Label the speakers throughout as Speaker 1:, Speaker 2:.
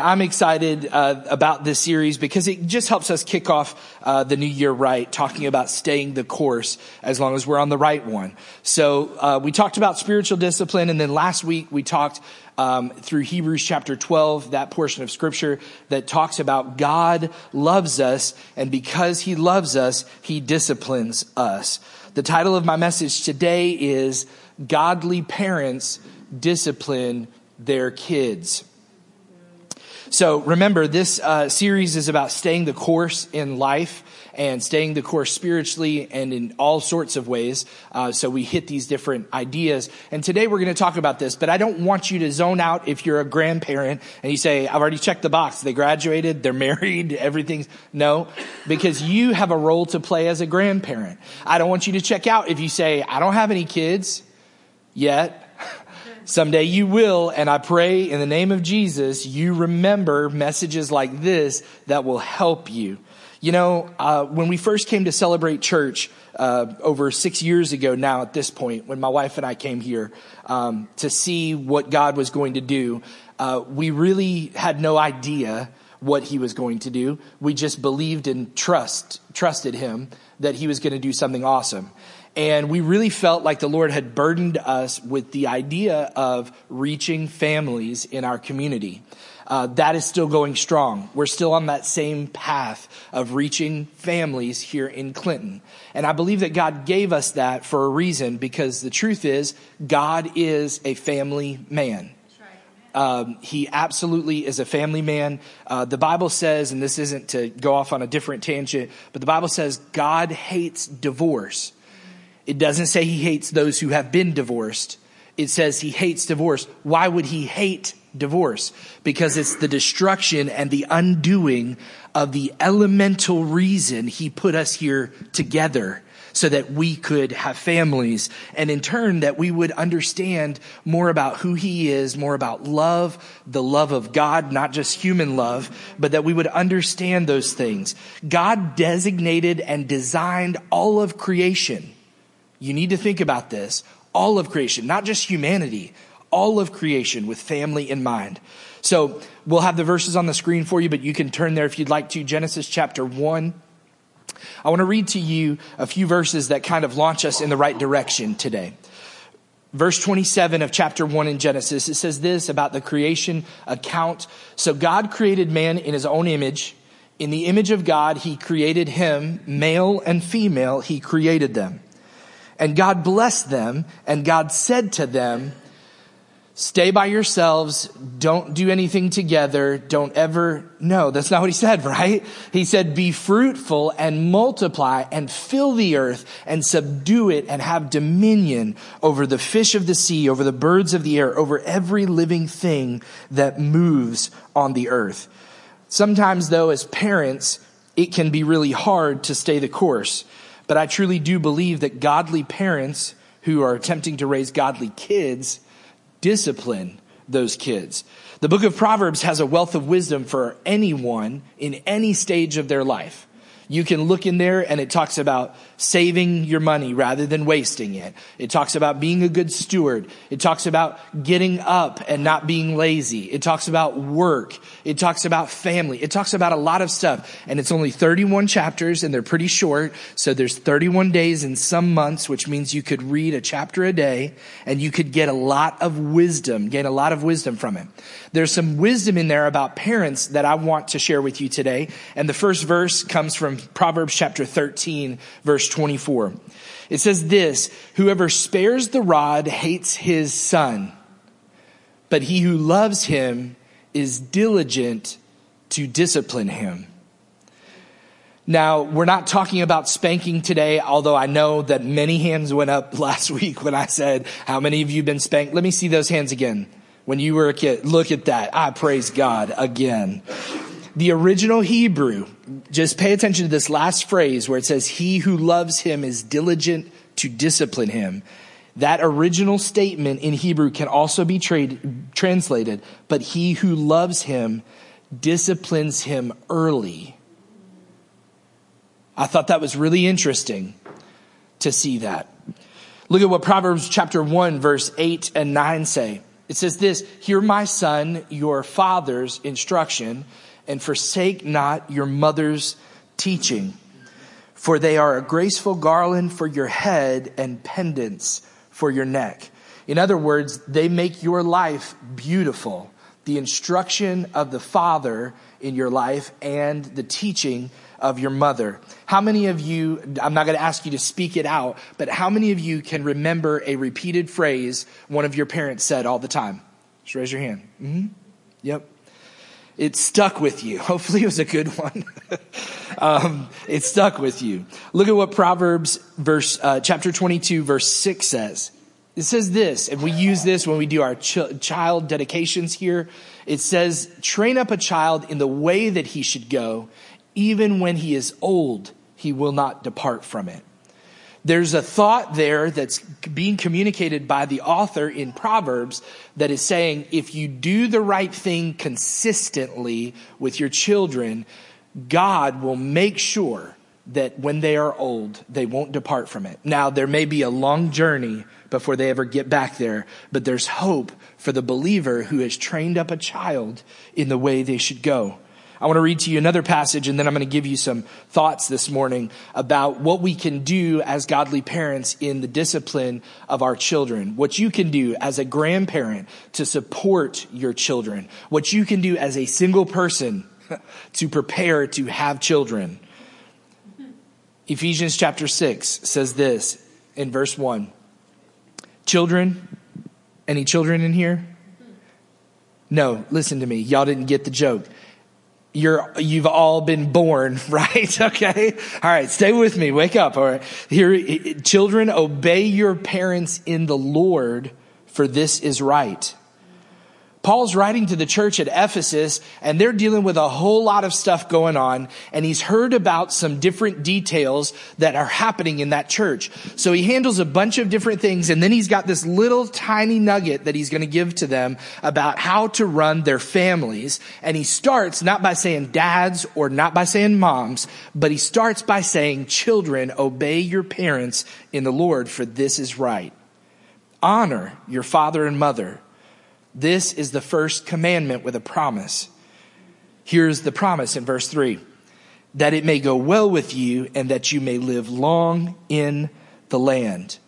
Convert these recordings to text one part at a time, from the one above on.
Speaker 1: I'm excited uh, about this series because it just helps us kick off uh, the new year right, talking about staying the course as long as we're on the right one. So uh, we talked about spiritual discipline, and then last week we talked um, through Hebrews chapter 12, that portion of scripture that talks about God loves us, and because He loves us, He disciplines us. The title of my message today is "Godly Parents Discipline Their Kids." So remember, this uh, series is about staying the course in life and staying the course spiritually and in all sorts of ways. Uh, so we hit these different ideas. And today we're going to talk about this, but I don't want you to zone out if you're a grandparent and you say, I've already checked the box. They graduated, they're married, everything's no, because you have a role to play as a grandparent. I don't want you to check out if you say, I don't have any kids yet. Someday you will, and I pray in the name of Jesus, you remember messages like this that will help you. You know, uh, when we first came to celebrate church uh, over six years ago now at this point, when my wife and I came here um, to see what God was going to do, uh, we really had no idea what he was going to do. We just believed and trust, trusted him that he was going to do something awesome. And we really felt like the Lord had burdened us with the idea of reaching families in our community. Uh, that is still going strong. We're still on that same path of reaching families here in Clinton. And I believe that God gave us that for a reason because the truth is, God is a family man. Um, he absolutely is a family man. Uh, the Bible says, and this isn't to go off on a different tangent, but the Bible says God hates divorce. It doesn't say he hates those who have been divorced. It says he hates divorce. Why would he hate divorce? Because it's the destruction and the undoing of the elemental reason he put us here together so that we could have families and in turn that we would understand more about who he is, more about love, the love of God, not just human love, but that we would understand those things. God designated and designed all of creation you need to think about this. All of creation, not just humanity, all of creation with family in mind. So we'll have the verses on the screen for you, but you can turn there if you'd like to. Genesis chapter 1. I want to read to you a few verses that kind of launch us in the right direction today. Verse 27 of chapter 1 in Genesis, it says this about the creation account. So God created man in his own image. In the image of God, he created him, male and female, he created them. And God blessed them, and God said to them, Stay by yourselves. Don't do anything together. Don't ever. No, that's not what he said, right? He said, be fruitful and multiply and fill the earth and subdue it and have dominion over the fish of the sea, over the birds of the air, over every living thing that moves on the earth. Sometimes though, as parents, it can be really hard to stay the course. But I truly do believe that godly parents who are attempting to raise godly kids discipline those kids. The book of Proverbs has a wealth of wisdom for anyone in any stage of their life. You can look in there and it talks about saving your money rather than wasting it. It talks about being a good steward. It talks about getting up and not being lazy. It talks about work. It talks about family. It talks about a lot of stuff. And it's only 31 chapters and they're pretty short. So there's 31 days in some months, which means you could read a chapter a day and you could get a lot of wisdom, gain a lot of wisdom from it. There's some wisdom in there about parents that I want to share with you today. And the first verse comes from Proverbs chapter 13, verse 24. It says this, whoever spares the rod hates his son, but he who loves him is diligent to discipline him. Now, we're not talking about spanking today, although I know that many hands went up last week when I said, how many of you been spanked? Let me see those hands again when you were a kid. Look at that. I praise God again. The original Hebrew, just pay attention to this last phrase where it says, He who loves him is diligent to discipline him. That original statement in Hebrew can also be tra- translated, but he who loves him disciplines him early. I thought that was really interesting to see that. Look at what Proverbs chapter 1 verse 8 and 9 say. It says this, hear my son, your father's instruction, and forsake not your mother's teaching. For they are a graceful garland for your head and pendants for your neck. In other words, they make your life beautiful. The instruction of the father in your life and the teaching of your mother. How many of you, I'm not going to ask you to speak it out, but how many of you can remember a repeated phrase one of your parents said all the time? Just raise your hand. Mm-hmm. Yep. It stuck with you. Hopefully it was a good one. um, it stuck with you. Look at what Proverbs verse, uh, chapter 22 verse 6 says. It says this, and we use this when we do our ch- child dedications here. It says, train up a child in the way that he should go, even when he is old, he will not depart from it. There's a thought there that's being communicated by the author in Proverbs that is saying if you do the right thing consistently with your children, God will make sure that when they are old, they won't depart from it. Now, there may be a long journey before they ever get back there, but there's hope for the believer who has trained up a child in the way they should go. I want to read to you another passage and then I'm going to give you some thoughts this morning about what we can do as godly parents in the discipline of our children. What you can do as a grandparent to support your children. What you can do as a single person to prepare to have children. Ephesians chapter 6 says this in verse 1. Children, any children in here? No, listen to me. Y'all didn't get the joke you're, you've all been born, right? Okay. All right. Stay with me. Wake up. All right. Here, children, obey your parents in the Lord, for this is right. Paul's writing to the church at Ephesus and they're dealing with a whole lot of stuff going on and he's heard about some different details that are happening in that church. So he handles a bunch of different things and then he's got this little tiny nugget that he's going to give to them about how to run their families. And he starts not by saying dads or not by saying moms, but he starts by saying children, obey your parents in the Lord for this is right. Honor your father and mother this is the first commandment with a promise. Here's the promise in verse 3 that it may go well with you and that you may live long in the land.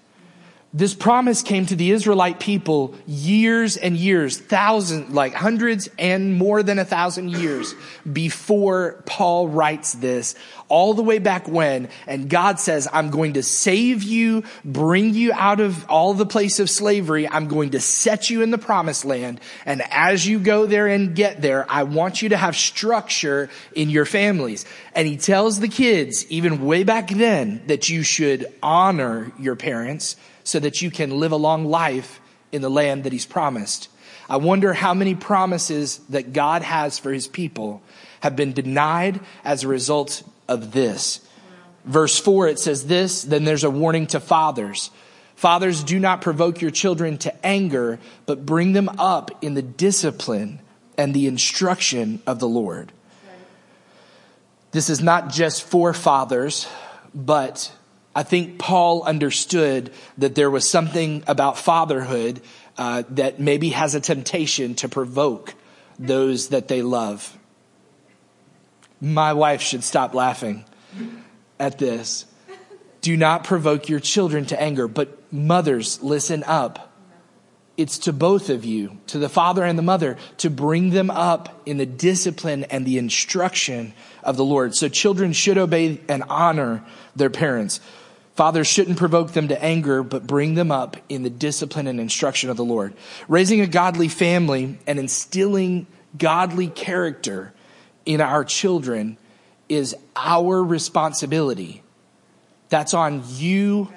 Speaker 1: This promise came to the Israelite people years and years, thousands, like hundreds and more than a thousand years before Paul writes this, all the way back when. And God says, I'm going to save you, bring you out of all the place of slavery. I'm going to set you in the promised land. And as you go there and get there, I want you to have structure in your families. And he tells the kids, even way back then, that you should honor your parents so that you can live a long life in the land that he's promised. I wonder how many promises that God has for his people have been denied as a result of this. Verse 4, it says this, then there's a warning to fathers. Fathers, do not provoke your children to anger, but bring them up in the discipline and the instruction of the Lord. This is not just for fathers, but I think Paul understood that there was something about fatherhood uh, that maybe has a temptation to provoke those that they love. My wife should stop laughing at this. Do not provoke your children to anger, but mothers, listen up. It's to both of you, to the father and the mother, to bring them up in the discipline and the instruction of the Lord. So children should obey and honor their parents. Fathers shouldn't provoke them to anger, but bring them up in the discipline and instruction of the Lord. Raising a godly family and instilling godly character in our children is our responsibility. That's on you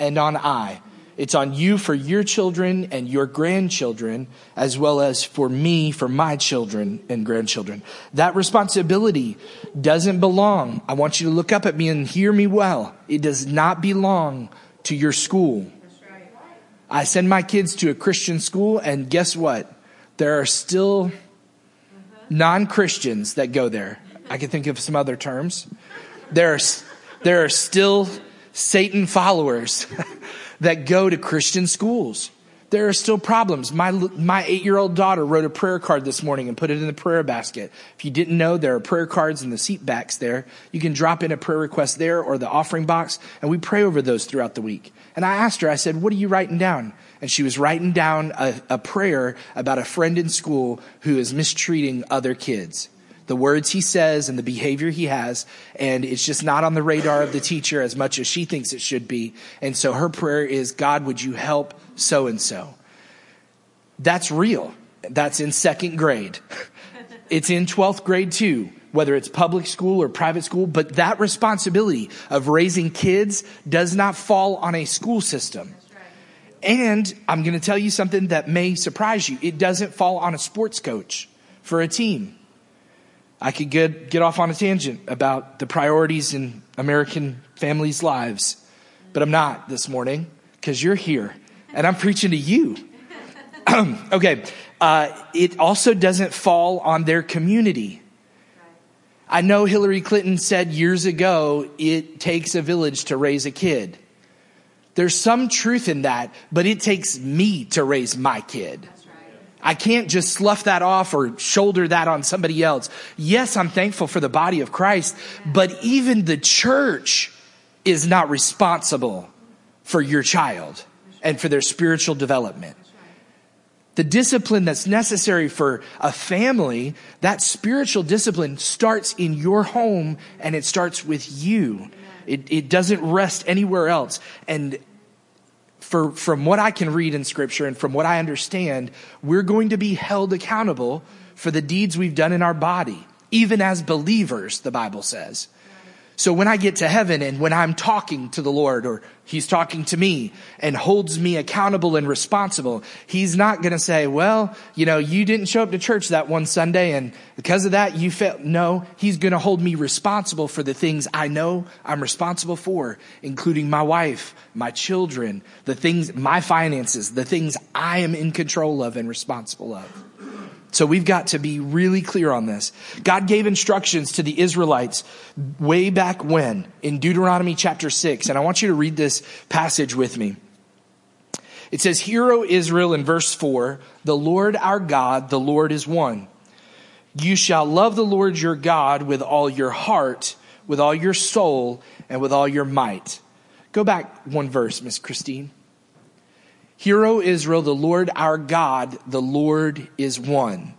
Speaker 1: and on I. It's on you for your children and your grandchildren, as well as for me for my children and grandchildren. That responsibility doesn't belong. I want you to look up at me and hear me well. It does not belong to your school. I send my kids to a Christian school, and guess what? There are still non Christians that go there. I can think of some other terms. There are, there are still Satan followers that go to Christian schools. there are still problems. My, my eight year old daughter wrote a prayer card this morning and put it in the prayer basket. If you didn't know, there are prayer cards in the seat backs there. You can drop in a prayer request there or the offering box, and we pray over those throughout the week. And I asked her, I said, What are you writing down? And she was writing down a, a prayer about a friend in school who is mistreating other kids the words he says and the behavior he has, and it's just not on the radar of the teacher as much as she thinks it should be. And so her prayer is, God, would you help so and so? That's real. That's in second grade. It's in 12th grade too, whether it's public school or private school, but that responsibility of raising kids does not fall on a school system. And I'm going to tell you something that may surprise you. It doesn't fall on a sports coach for a team. I could get, get off on a tangent about the priorities in American families' lives, but I'm not this morning because you're here and I'm preaching to you. okay. Uh, it also doesn't fall on their community. I know Hillary Clinton said years ago, it takes a village to raise a kid. There's some truth in that, but it takes me to raise my kid. I can't just slough that off or shoulder that on somebody else. Yes, I'm thankful for the body of Christ, but even the church is not responsible for your child and for their spiritual development. The discipline that's necessary for a family, that spiritual discipline starts in your home and it starts with you. It, it doesn't rest anywhere else. And for, from what I can read in scripture and from what I understand, we're going to be held accountable for the deeds we've done in our body, even as believers, the Bible says. So when I get to heaven and when I'm talking to the Lord or he's talking to me and holds me accountable and responsible, he's not going to say, well, you know, you didn't show up to church that one Sunday and because of that you failed. No, he's going to hold me responsible for the things I know I'm responsible for, including my wife, my children, the things, my finances, the things I am in control of and responsible of. So we've got to be really clear on this. God gave instructions to the Israelites way back when in Deuteronomy chapter 6. And I want you to read this passage with me. It says, Hear, O Israel, in verse 4, the Lord our God, the Lord is one. You shall love the Lord your God with all your heart, with all your soul, and with all your might. Go back one verse, Miss Christine. Hear, O Israel, the Lord our God, the Lord is one.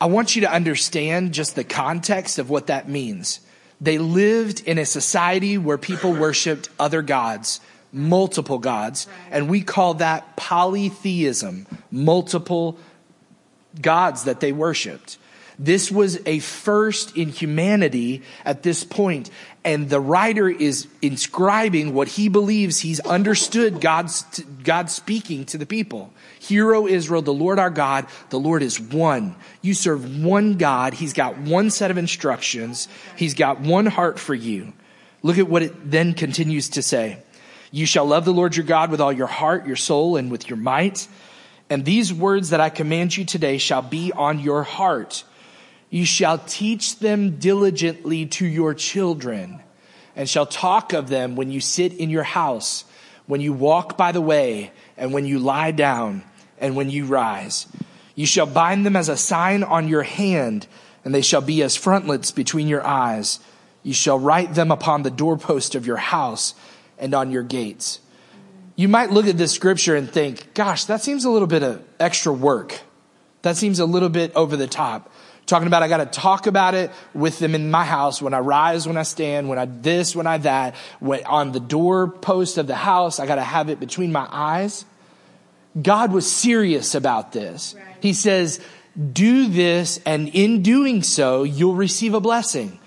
Speaker 1: I want you to understand just the context of what that means. They lived in a society where people worshiped other gods, multiple gods, and we call that polytheism, multiple gods that they worshiped. This was a first in humanity at this point, and the writer is inscribing what he believes he's understood God's, God speaking to the people. Hear, O Israel, the Lord our God, the Lord is one. You serve one God. He's got one set of instructions. He's got one heart for you. Look at what it then continues to say. You shall love the Lord your God with all your heart, your soul, and with your might. And these words that I command you today shall be on your heart. You shall teach them diligently to your children, and shall talk of them when you sit in your house, when you walk by the way, and when you lie down, and when you rise. You shall bind them as a sign on your hand, and they shall be as frontlets between your eyes. You shall write them upon the doorpost of your house and on your gates. You might look at this scripture and think, gosh, that seems a little bit of extra work. That seems a little bit over the top. Talking about I got to talk about it with them in my house when I rise, when I stand, when I this, when I that. When, on the doorpost of the house, I got to have it between my eyes. God was serious about this. Right. He says, do this, and in doing so, you'll receive a blessing.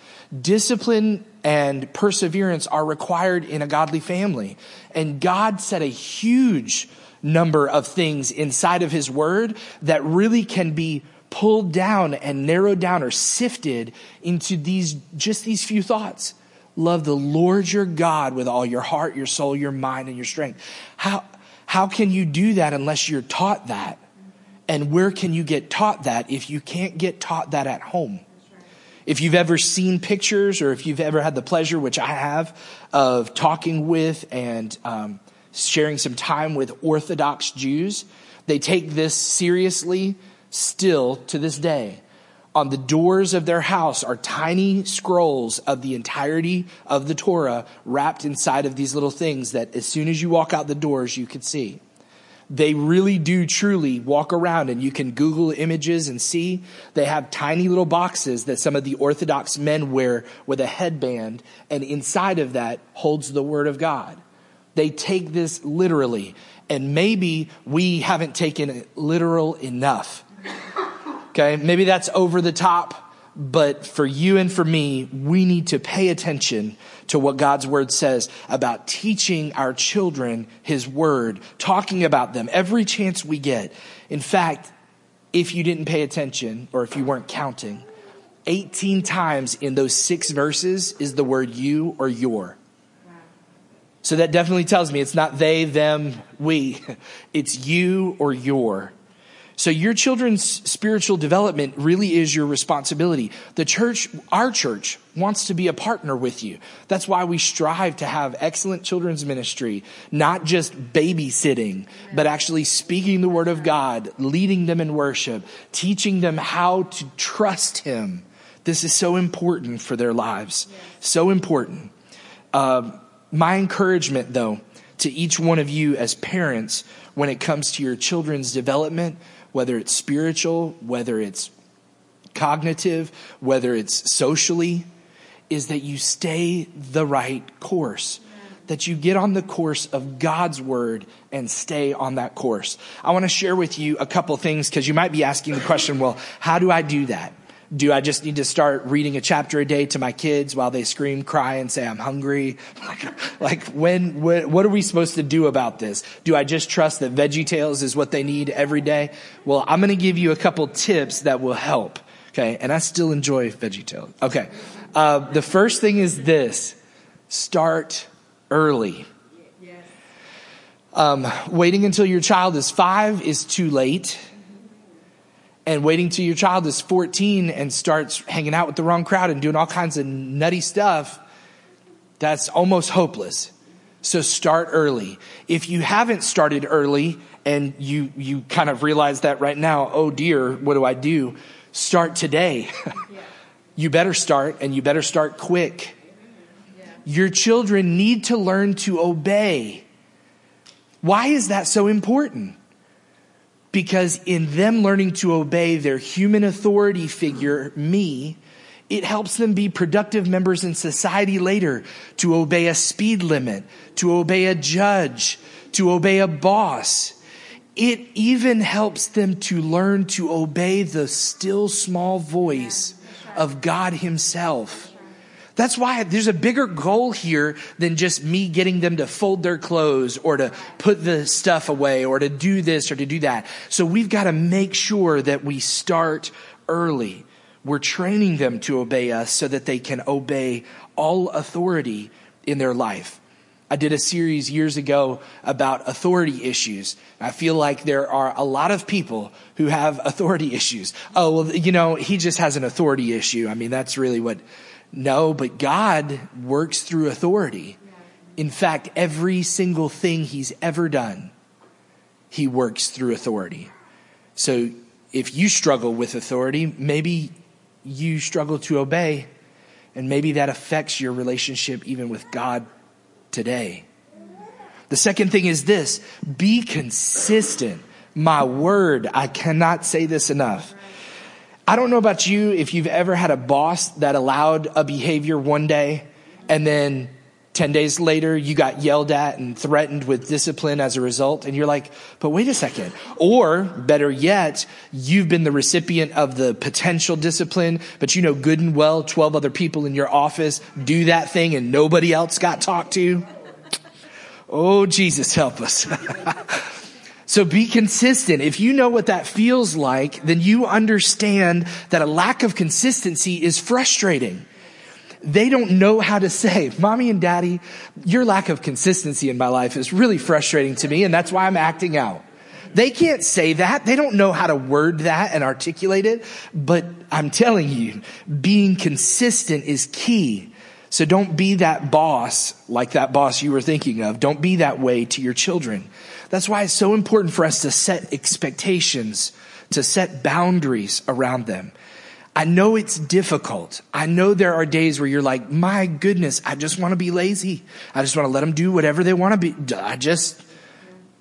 Speaker 1: Discipline and perseverance are required in a godly family. And God set a huge number of things inside of His Word that really can be pulled down and narrowed down or sifted into these, just these few thoughts. Love the Lord your God with all your heart, your soul, your mind, and your strength. How, how can you do that unless you're taught that? And where can you get taught that if you can't get taught that at home? If you've ever seen pictures or if you've ever had the pleasure, which I have, of talking with and um, sharing some time with Orthodox Jews. They take this seriously still to this day. On the doors of their house are tiny scrolls of the entirety of the Torah wrapped inside of these little things that as soon as you walk out the doors, you can see. They really do truly walk around and you can Google images and see they have tiny little boxes that some of the Orthodox men wear with a headband and inside of that holds the Word of God. They take this literally and maybe we haven't taken it literal enough. Okay. Maybe that's over the top. But for you and for me, we need to pay attention to what God's word says about teaching our children his word, talking about them every chance we get. In fact, if you didn't pay attention or if you weren't counting, 18 times in those six verses is the word you or your. So that definitely tells me it's not they, them, we. It's you or your. So your children's spiritual development really is your responsibility. The church, our church, wants to be a partner with you. That's why we strive to have excellent children's ministry, not just babysitting, but actually speaking the word of God, leading them in worship, teaching them how to trust Him. This is so important for their lives. So important. Uh, my encouragement, though, to each one of you as parents when it comes to your children's development whether it's spiritual, whether it's cognitive, whether it's socially, is that you stay the right course. That you get on the course of God's word and stay on that course. I want to share with you a couple things because you might be asking the question, well, how do I do that? Do I just need to start reading a chapter a day to my kids while they scream, cry, and say, I'm hungry? Like, like when, what, what are we supposed to do about this? Do I just trust that Veggie Tales is what they need every day? Well, I'm going to give you a couple tips that will help. Okay. And I still enjoy Veggie Tales. Okay. Uh, the first thing is this start early. Um, waiting until your child is five is too late and waiting till your child is 14 and starts hanging out with the wrong crowd and doing all kinds of nutty stuff, that's almost hopeless. So start early. If you haven't started early and you, you kind of realize that right now, oh dear, what do I do? Start today. you better start and you better start quick. Your children need to learn to obey. Why is that so important? Because in them learning to obey their human authority figure, me, it helps them be productive members in society later to obey a speed limit, to obey a judge, to obey a boss. It even helps them to learn to obey the still small voice of God Himself. That's why there's a bigger goal here than just me getting them to fold their clothes or to put the stuff away or to do this or to do that. So we've got to make sure that we start early. We're training them to obey us so that they can obey all authority in their life. I did a series years ago about authority issues. I feel like there are a lot of people who have authority issues. Oh, well, you know, he just has an authority issue. I mean, that's really what no, but God works through authority. In fact, every single thing he's ever done, he works through authority. So if you struggle with authority, maybe you struggle to obey, and maybe that affects your relationship even with God today. The second thing is this be consistent. My word, I cannot say this enough. I don't know about you if you've ever had a boss that allowed a behavior one day and then 10 days later you got yelled at and threatened with discipline as a result and you're like, but wait a second. Or better yet, you've been the recipient of the potential discipline, but you know good and well 12 other people in your office do that thing and nobody else got talked to. Oh, Jesus help us. So be consistent. If you know what that feels like, then you understand that a lack of consistency is frustrating. They don't know how to say, mommy and daddy, your lack of consistency in my life is really frustrating to me. And that's why I'm acting out. They can't say that. They don't know how to word that and articulate it. But I'm telling you, being consistent is key. So don't be that boss like that boss you were thinking of. Don't be that way to your children. That's why it's so important for us to set expectations, to set boundaries around them. I know it's difficult. I know there are days where you're like, my goodness, I just want to be lazy. I just want to let them do whatever they want to be. I just,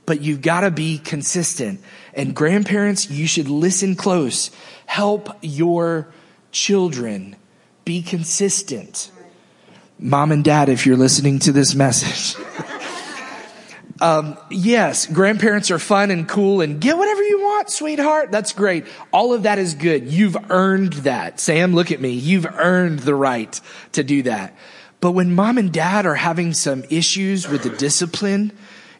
Speaker 1: but you've got to be consistent. And grandparents, you should listen close. Help your children be consistent. Mom and dad, if you're listening to this message. um, yes, grandparents are fun and cool and get whatever you want, sweetheart. That's great. All of that is good. You've earned that. Sam, look at me. You've earned the right to do that. But when mom and dad are having some issues with the discipline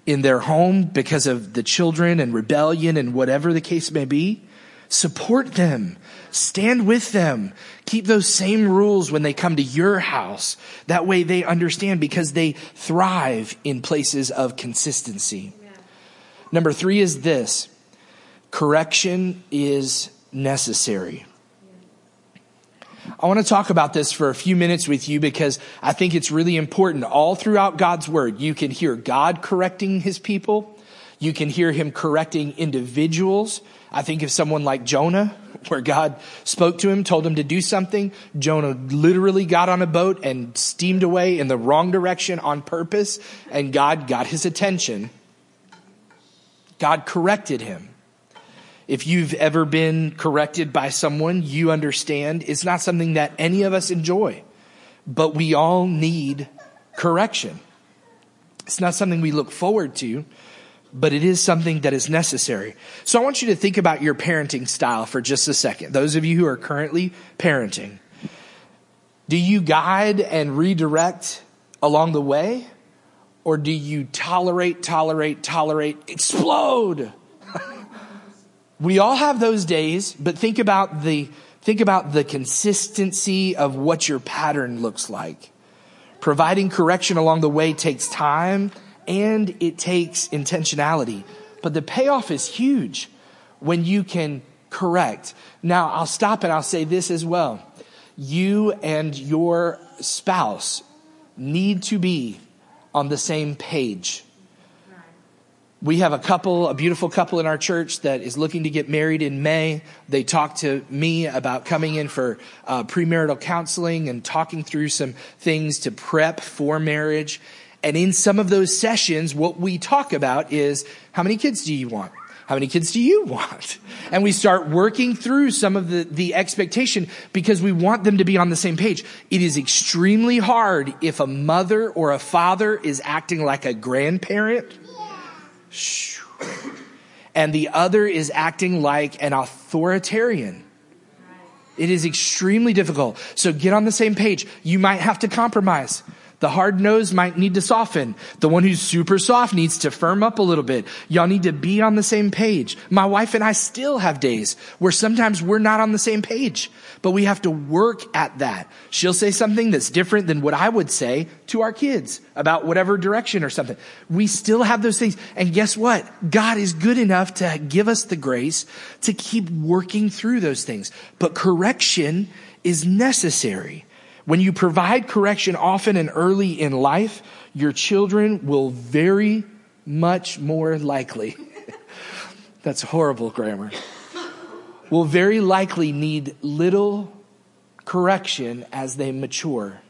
Speaker 1: in their home because of the children and rebellion and whatever the case may be, support them. Stand with them. Keep those same rules when they come to your house. That way they understand because they thrive in places of consistency. Number three is this. Correction is necessary. I want to talk about this for a few minutes with you because I think it's really important. All throughout God's word, you can hear God correcting his people. You can hear him correcting individuals. I think of someone like Jonah, where God spoke to him, told him to do something. Jonah literally got on a boat and steamed away in the wrong direction on purpose, and God got his attention. God corrected him. If you've ever been corrected by someone, you understand it's not something that any of us enjoy, but we all need correction. It's not something we look forward to, but it is something that is necessary. So I want you to think about your parenting style for just a second. Those of you who are currently parenting, do you guide and redirect along the way? Or do you tolerate, tolerate, tolerate, explode? we all have those days, but think about the, think about the consistency of what your pattern looks like. Providing correction along the way takes time and it takes intentionality. But the payoff is huge when you can correct. Now, I'll stop and I'll say this as well. You and your spouse need to be on the same page. We have a couple, a beautiful couple in our church that is looking to get married in May. They talked to me about coming in for uh, premarital counseling and talking through some things to prep for marriage. And in some of those sessions, what we talk about is how many kids do you want? How many kids do you want? And we start working through some of the, the expectation because we want them to be on the same page. It is extremely hard if a mother or a father is acting like a grandparent and the other is acting like an authoritarian. It is extremely difficult. So get on the same page. You might have to compromise. The hard nose might need to soften. The one who's super soft needs to firm up a little bit. Y'all need to be on the same page. My wife and I still have days where sometimes we're not on the same page, but we have to work at that. She'll say something that's different than what I would say to our kids about whatever direction or something. We still have those things. And guess what? God is good enough to give us the grace to keep working through those things. But correction is necessary. When you provide correction often and early in life, your children will very much more likely, that's horrible grammar, will very likely need little correction as they mature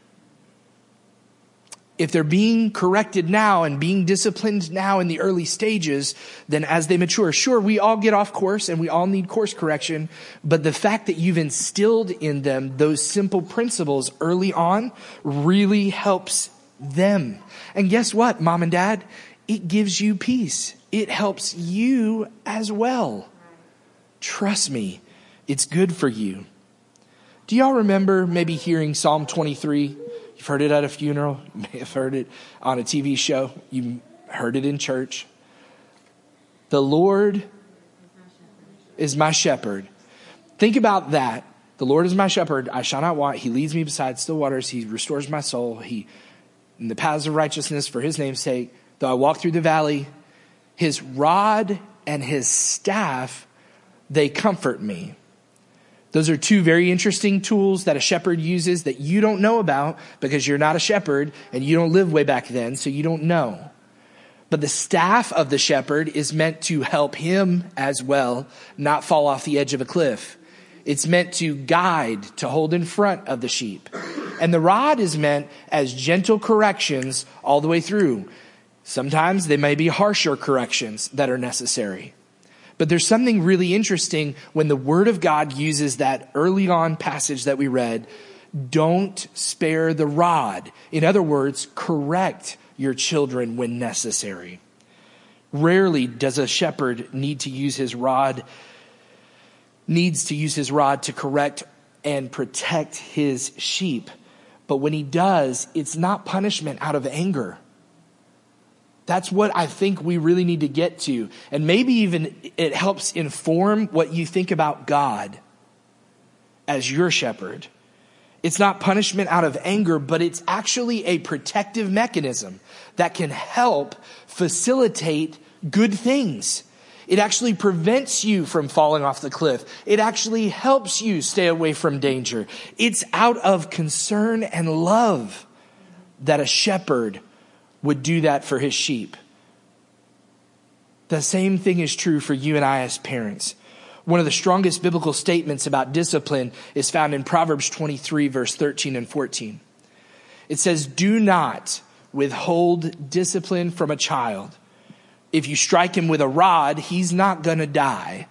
Speaker 1: if they're being corrected now and being disciplined now in the early stages, then as they mature, sure, we all get off course and we all need course correction. But the fact that you've instilled in them those simple principles early on really helps them. And guess what, mom and dad? It gives you peace. It helps you as well. Trust me, it's good for you. Do y'all remember maybe hearing Psalm 23? Heard it at a funeral. You may have heard it on a TV show. You heard it in church. The Lord is my shepherd. Think about that. The Lord is my shepherd. I shall not want. He leads me beside still waters. He restores my soul. He, in the paths of righteousness for his name's sake, though I walk through the valley, his rod and his staff, they comfort me. Those are two very interesting tools that a shepherd uses that you don't know about because you're not a shepherd and you don't live way back then, so you don't know. But the staff of the shepherd is meant to help him as well not fall off the edge of a cliff. It's meant to guide, to hold in front of the sheep. And the rod is meant as gentle corrections all the way through. Sometimes they may be harsher corrections that are necessary. But there's something really interesting when the Word of God uses that early on passage that we read don't spare the rod. In other words, correct your children when necessary. Rarely does a shepherd need to use his rod, needs to use his rod to correct and protect his sheep. But when he does, it's not punishment out of anger. That's what I think we really need to get to. And maybe even it helps inform what you think about God as your shepherd. It's not punishment out of anger, but it's actually a protective mechanism that can help facilitate good things. It actually prevents you from falling off the cliff. It actually helps you stay away from danger. It's out of concern and love that a shepherd would do that for his sheep. The same thing is true for you and I as parents. One of the strongest biblical statements about discipline is found in Proverbs 23, verse 13 and 14. It says, Do not withhold discipline from a child. If you strike him with a rod, he's not going to die.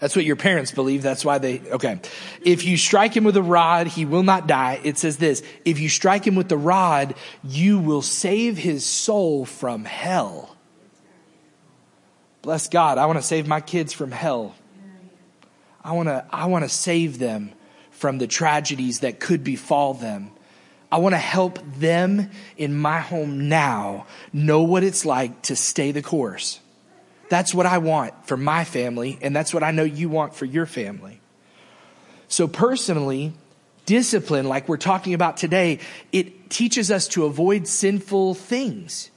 Speaker 1: That's what your parents believe. That's why they, okay. If you strike him with a rod, he will not die. It says this, if you strike him with the rod, you will save his soul from hell. Bless God. I want to save my kids from hell. I want to, I want to save them from the tragedies that could befall them. I want to help them in my home now know what it's like to stay the course. That's what I want for my family, and that's what I know you want for your family. So, personally, discipline, like we're talking about today, it teaches us to avoid sinful things.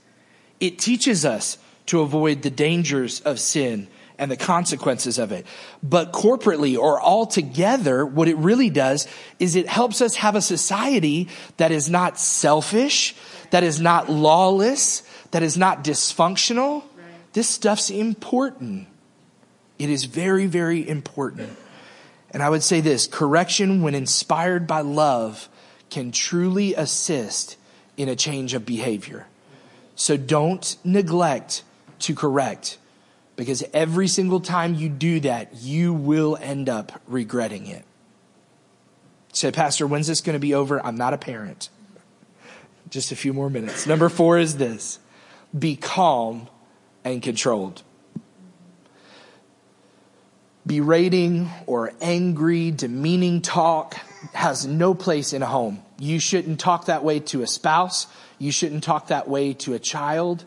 Speaker 1: It teaches us to avoid the dangers of sin and the consequences of it. But corporately or all together, what it really does is it helps us have a society that is not selfish, that is not lawless, that is not dysfunctional. This stuff's important. It is very, very important. And I would say this correction, when inspired by love, can truly assist in a change of behavior. So don't neglect to correct because every single time you do that, you will end up regretting it. Say, Pastor, when's this going to be over? I'm not a parent. Just a few more minutes. Number four is this be calm and controlled. Berating or angry, demeaning talk has no place in a home. You shouldn't talk that way to a spouse. You shouldn't talk that way to a child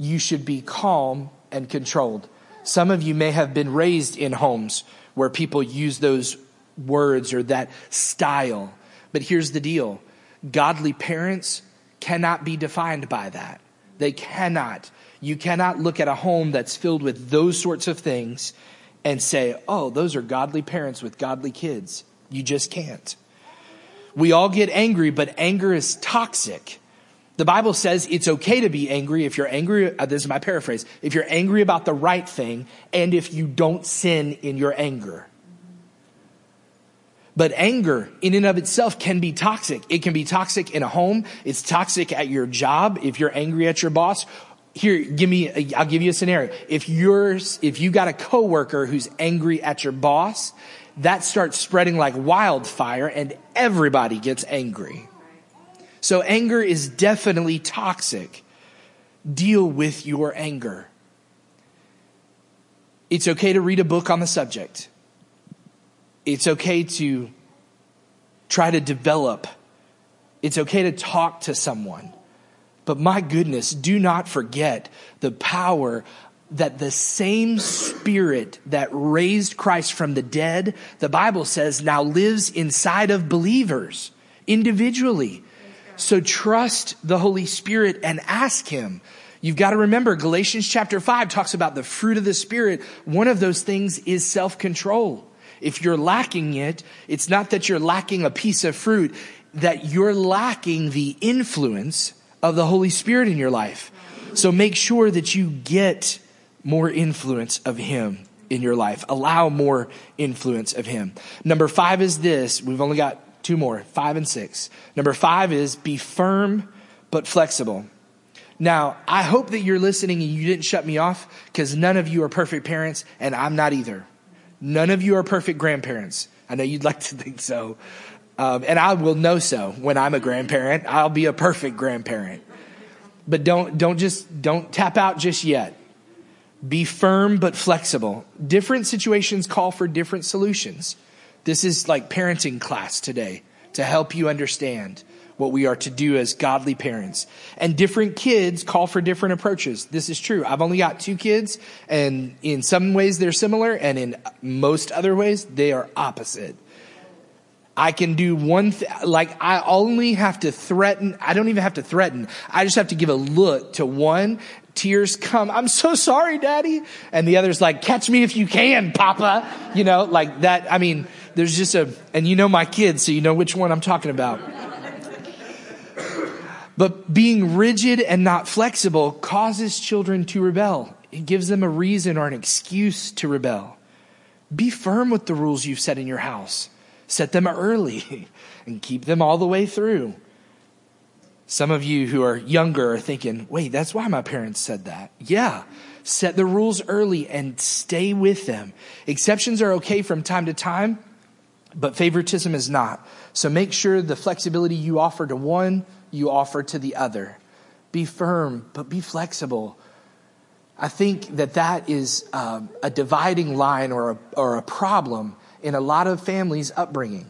Speaker 1: you should be calm and controlled. Some of you may have been raised in homes where people use those words or that style. But here's the deal godly parents cannot be defined by that. They cannot. You cannot look at a home that's filled with those sorts of things and say, oh, those are godly parents with godly kids. You just can't. We all get angry, but anger is toxic. The Bible says it's okay to be angry if you're angry, uh, this is my paraphrase, if you're angry about the right thing and if you don't sin in your anger. But anger in and of itself can be toxic. It can be toxic in a home. It's toxic at your job if you're angry at your boss. Here, give me, i I'll give you a scenario. If you're, if you got a coworker who's angry at your boss, that starts spreading like wildfire and everybody gets angry. So anger is definitely toxic. Deal with your anger. It's okay to read a book on the subject. It's okay to try to develop. It's okay to talk to someone. But my goodness, do not forget the power that the same spirit that raised Christ from the dead, the Bible says now lives inside of believers individually. So trust the Holy Spirit and ask Him. You've got to remember Galatians chapter 5 talks about the fruit of the Spirit. One of those things is self control. If you're lacking it, it's not that you're lacking a piece of fruit, that you're lacking the influence of the Holy Spirit in your life. So make sure that you get more influence of Him in your life. Allow more influence of Him. Number five is this. We've only got two more, five and six. Number five is be firm but flexible. Now, I hope that you're listening and you didn't shut me off because none of you are perfect parents and I'm not either. None of you are perfect grandparents. I know you'd like to think so. Um, and I will know so when I'm a grandparent. I'll be a perfect grandparent. But don't, don't just, don't tap out just yet. Be firm but flexible. Different situations call for different solutions. This is like parenting class today to help you understand what we are to do as godly parents. And different kids call for different approaches. This is true. I've only got two kids, and in some ways they're similar, and in most other ways they are opposite. I can do one thing, like I only have to threaten. I don't even have to threaten. I just have to give a look to one. Tears come. I'm so sorry, daddy. And the other's like, catch me if you can, papa. You know, like that. I mean, there's just a, and you know my kids, so you know which one I'm talking about. But being rigid and not flexible causes children to rebel. It gives them a reason or an excuse to rebel. Be firm with the rules you've set in your house. Set them early and keep them all the way through. Some of you who are younger are thinking, wait, that's why my parents said that. Yeah. Set the rules early and stay with them. Exceptions are okay from time to time, but favoritism is not. So make sure the flexibility you offer to one you offer to the other. Be firm, but be flexible. I think that that is um, a dividing line or a, or a problem in a lot of families' upbringing.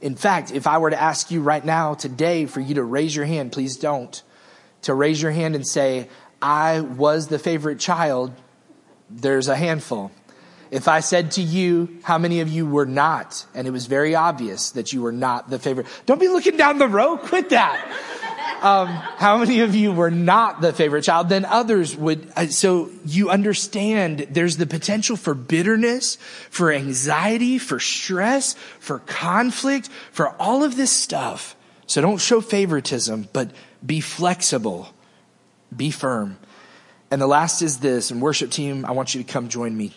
Speaker 1: In fact, if I were to ask you right now, today, for you to raise your hand, please don't, to raise your hand and say, I was the favorite child, there's a handful. If I said to you, how many of you were not, and it was very obvious that you were not the favorite, don't be looking down the row, quit that. Um, how many of you were not the favorite child? Then others would. Uh, so you understand there's the potential for bitterness, for anxiety, for stress, for conflict, for all of this stuff. So don't show favoritism, but be flexible, be firm. And the last is this, and worship team, I want you to come join me.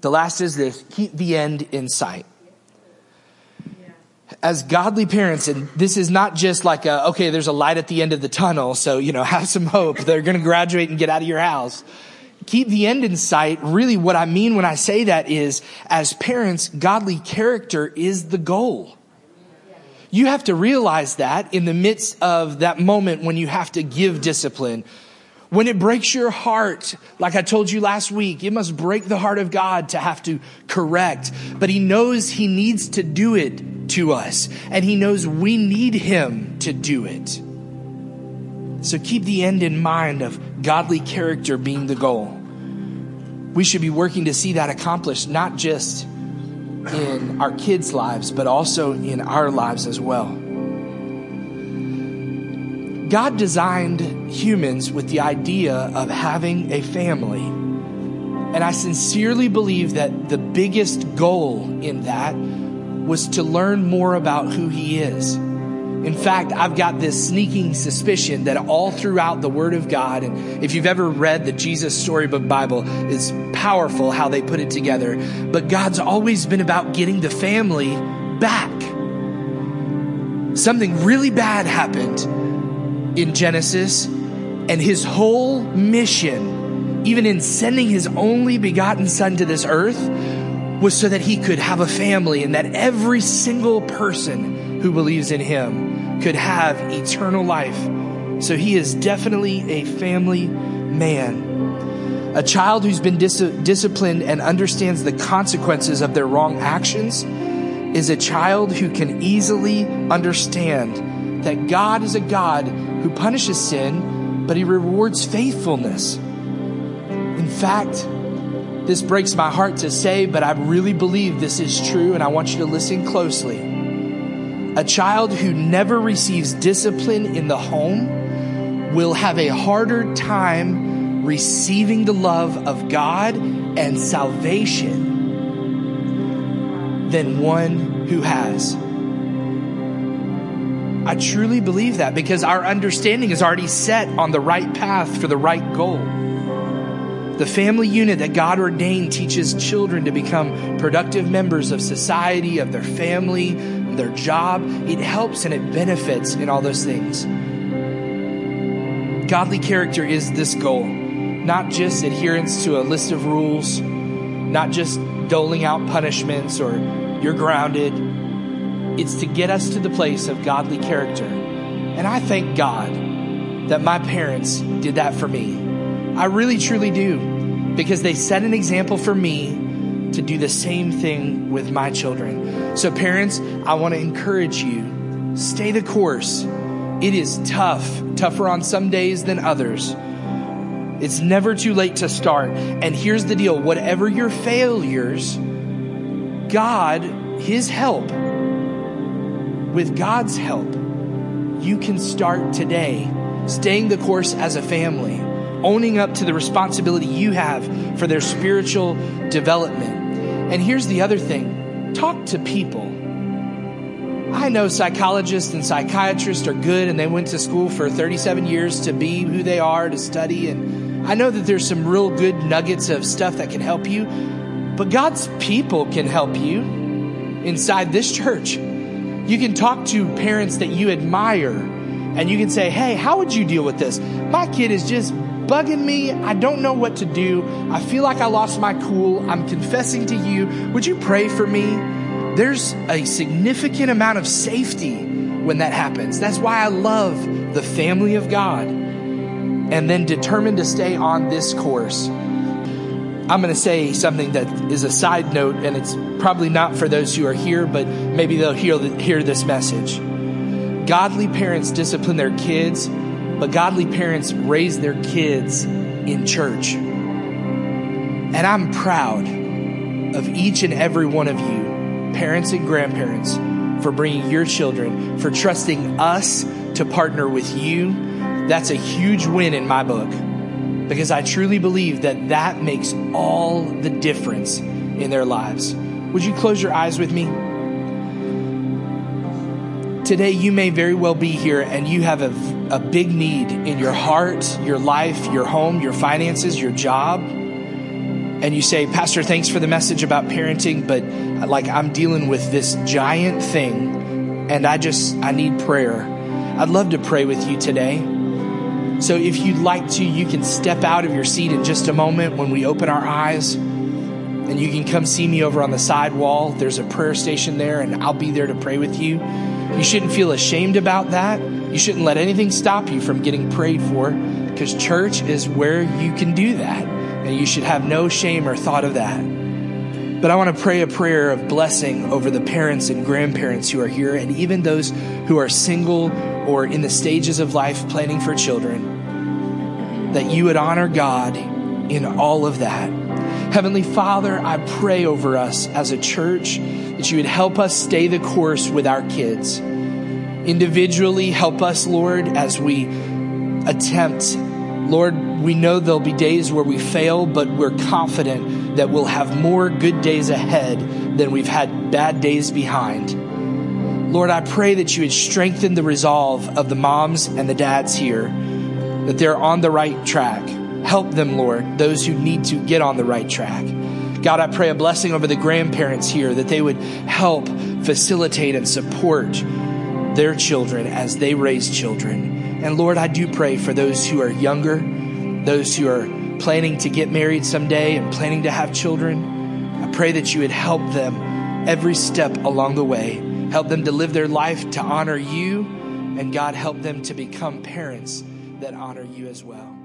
Speaker 1: The last is this keep the end in sight as godly parents, and this is not just like a, okay, there's a light at the end of the tunnel, so, you know, have some hope. They're going to graduate and get out of your house. Keep the end in sight. Really, what I mean when I say that is, as parents, godly character is the goal. You have to realize that in the midst of that moment when you have to give discipline, when it breaks your heart, like I told you last week, it must break the heart of God to have to correct. But He knows He needs to do it to us, and He knows we need Him to do it. So keep the end in mind of godly character being the goal. We should be working to see that accomplished, not just in our kids' lives, but also in our lives as well. God designed humans with the idea of having a family. And I sincerely believe that the biggest goal in that was to learn more about who He is. In fact, I've got this sneaking suspicion that all throughout the Word of God, and if you've ever read the Jesus Storybook Bible, it's powerful how they put it together. But God's always been about getting the family back. Something really bad happened in Genesis, and his whole mission, even in sending his only begotten son to this earth, was so that he could have a family and that every single person who believes in him could have eternal life. So he is definitely a family man. A child who's been dis- disciplined and understands the consequences of their wrong actions is a child who can easily understand that God is a God who punishes sin, but he rewards faithfulness. In fact, this breaks my heart to say, but I really believe this is true, and I want you to listen closely. A child who never receives discipline in the home will have a harder time receiving the love of God and salvation than one who has. I truly believe that because our understanding is already set on the right path for the right goal. The family unit that God ordained teaches children to become productive members of society, of their family, their job. It helps and it benefits in all those things. Godly character is this goal, not just adherence to a list of rules, not just doling out punishments or you're grounded it's to get us to the place of godly character. And I thank God that my parents did that for me. I really, truly do, because they set an example for me to do the same thing with my children. So, parents, I want to encourage you stay the course. It is tough, tougher on some days than others. It's never too late to start. And here's the deal whatever your failures, God, His help, with God's help, you can start today staying the course as a family, owning up to the responsibility you have for their spiritual development. And here's the other thing talk to people. I know psychologists and psychiatrists are good and they went to school for 37 years to be who they are, to study. And I know that there's some real good nuggets of stuff that can help you, but God's people can help you inside this church. You can talk to parents that you admire and you can say, Hey, how would you deal with this? My kid is just bugging me. I don't know what to do. I feel like I lost my cool. I'm confessing to you. Would you pray for me? There's a significant amount of safety when that happens. That's why I love the family of God and then determined to stay on this course. I'm going to say something that is a side note, and it's probably not for those who are here, but maybe they'll hear, hear this message. Godly parents discipline their kids, but godly parents raise their kids in church. And I'm proud of each and every one of you, parents and grandparents, for bringing your children, for trusting us to partner with you. That's a huge win in my book because I truly believe that that makes all the difference in their lives. Would you close your eyes with me? Today, you may very well be here and you have a, a big need in your heart, your life, your home, your finances, your job. And you say, Pastor, thanks for the message about parenting, but like I'm dealing with this giant thing and I just, I need prayer. I'd love to pray with you today. So if you'd like to, you can step out of your seat in just a moment when we open our eyes. And you can come see me over on the side wall. There's a prayer station there, and I'll be there to pray with you. You shouldn't feel ashamed about that. You shouldn't let anything stop you from getting prayed for because church is where you can do that. And you should have no shame or thought of that. But I want to pray a prayer of blessing over the parents and grandparents who are here, and even those who are single or in the stages of life planning for children, that you would honor God in all of that. Heavenly Father, I pray over us as a church that you would help us stay the course with our kids. Individually, help us, Lord, as we attempt. Lord, we know there'll be days where we fail, but we're confident that we'll have more good days ahead than we've had bad days behind. Lord, I pray that you would strengthen the resolve of the moms and the dads here, that they're on the right track. Help them, Lord, those who need to get on the right track. God, I pray a blessing over the grandparents here that they would help facilitate and support their children as they raise children. And Lord, I do pray for those who are younger, those who are planning to get married someday and planning to have children. I pray that you would help them every step along the way Help them to live their life to honor you. And God, help them to become parents that honor you as well.